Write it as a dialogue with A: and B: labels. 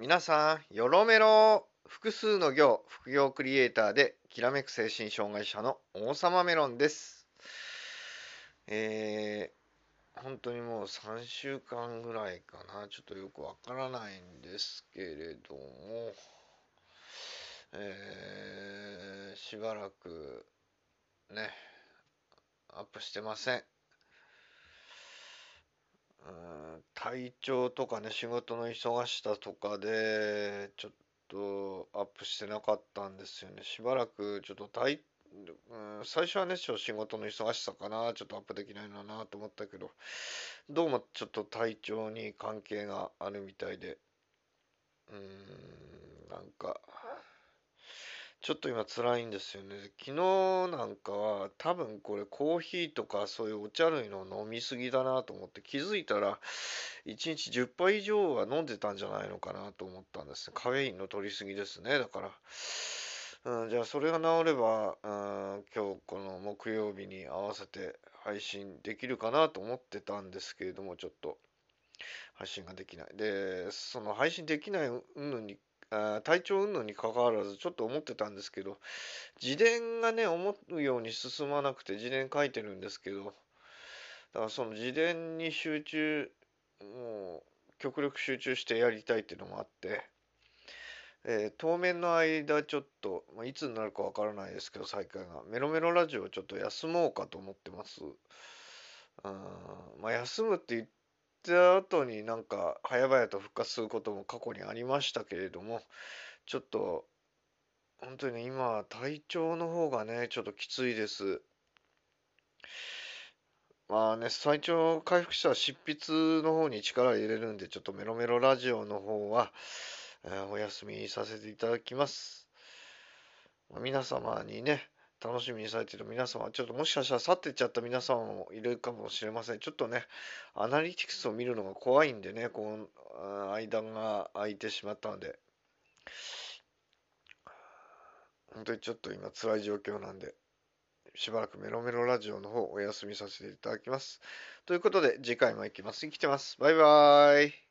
A: 皆さん、よろめろ複数の行、副業クリエイターで、きらめく精神障害者の王様メロンです。えー、本当にもう3週間ぐらいかな、ちょっとよくわからないんですけれども、えー、しばらくね、アップしてません。体調とかね、仕事の忙しさとかで、ちょっとアップしてなかったんですよね。しばらくちょっと体、うん、最初はね、仕事の忙しさかな、ちょっとアップできないのかなと思ったけど、どうもちょっと体調に関係があるみたいで、うーん、なんか、ちょっと今辛いんですよね。昨日なんかは多分これコーヒーとかそういうお茶類の飲みすぎだなと思って気づいたら1日10杯以上は飲んでたんじゃないのかなと思ったんですカフェインの取りすぎですね。だから、うん、じゃあそれが治れば、うん、今日この木曜日に合わせて配信できるかなと思ってたんですけれどもちょっと配信ができない。で、その配信できないのに体調云々にかかわらずちょっと思ってたんですけど自伝がね思うように進まなくて自伝書いてるんですけどだからその自伝に集中もう極力集中してやりたいっていうのもあって、えー、当面の間ちょっと、まあ、いつになるかわからないですけど再開がメロメロラジオをちょっと休もうかと思ってます。うんまあ、休むって言ってた後になんか早々と復活することも過去にありましたけれどもちょっと本当に今体調の方がねちょっときついです。まあね体調回復したら執筆の方に力を入れるんでちょっとメロメロラジオの方は、えー、お休みさせていただきます。皆様にね楽しみにされている皆様、ちょっともしかしたら去っていっちゃった皆様もいるかもしれません。ちょっとね、アナリティクスを見るのが怖いんでね、この間が空いてしまったので、本当にちょっと今辛い状況なんで、しばらくメロメロラジオの方お休みさせていただきます。ということで、次回も行きます。生きてます。バイバーイ。